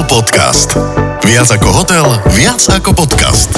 Hotel Podcast. Viac ako hotel, viac ako podcast.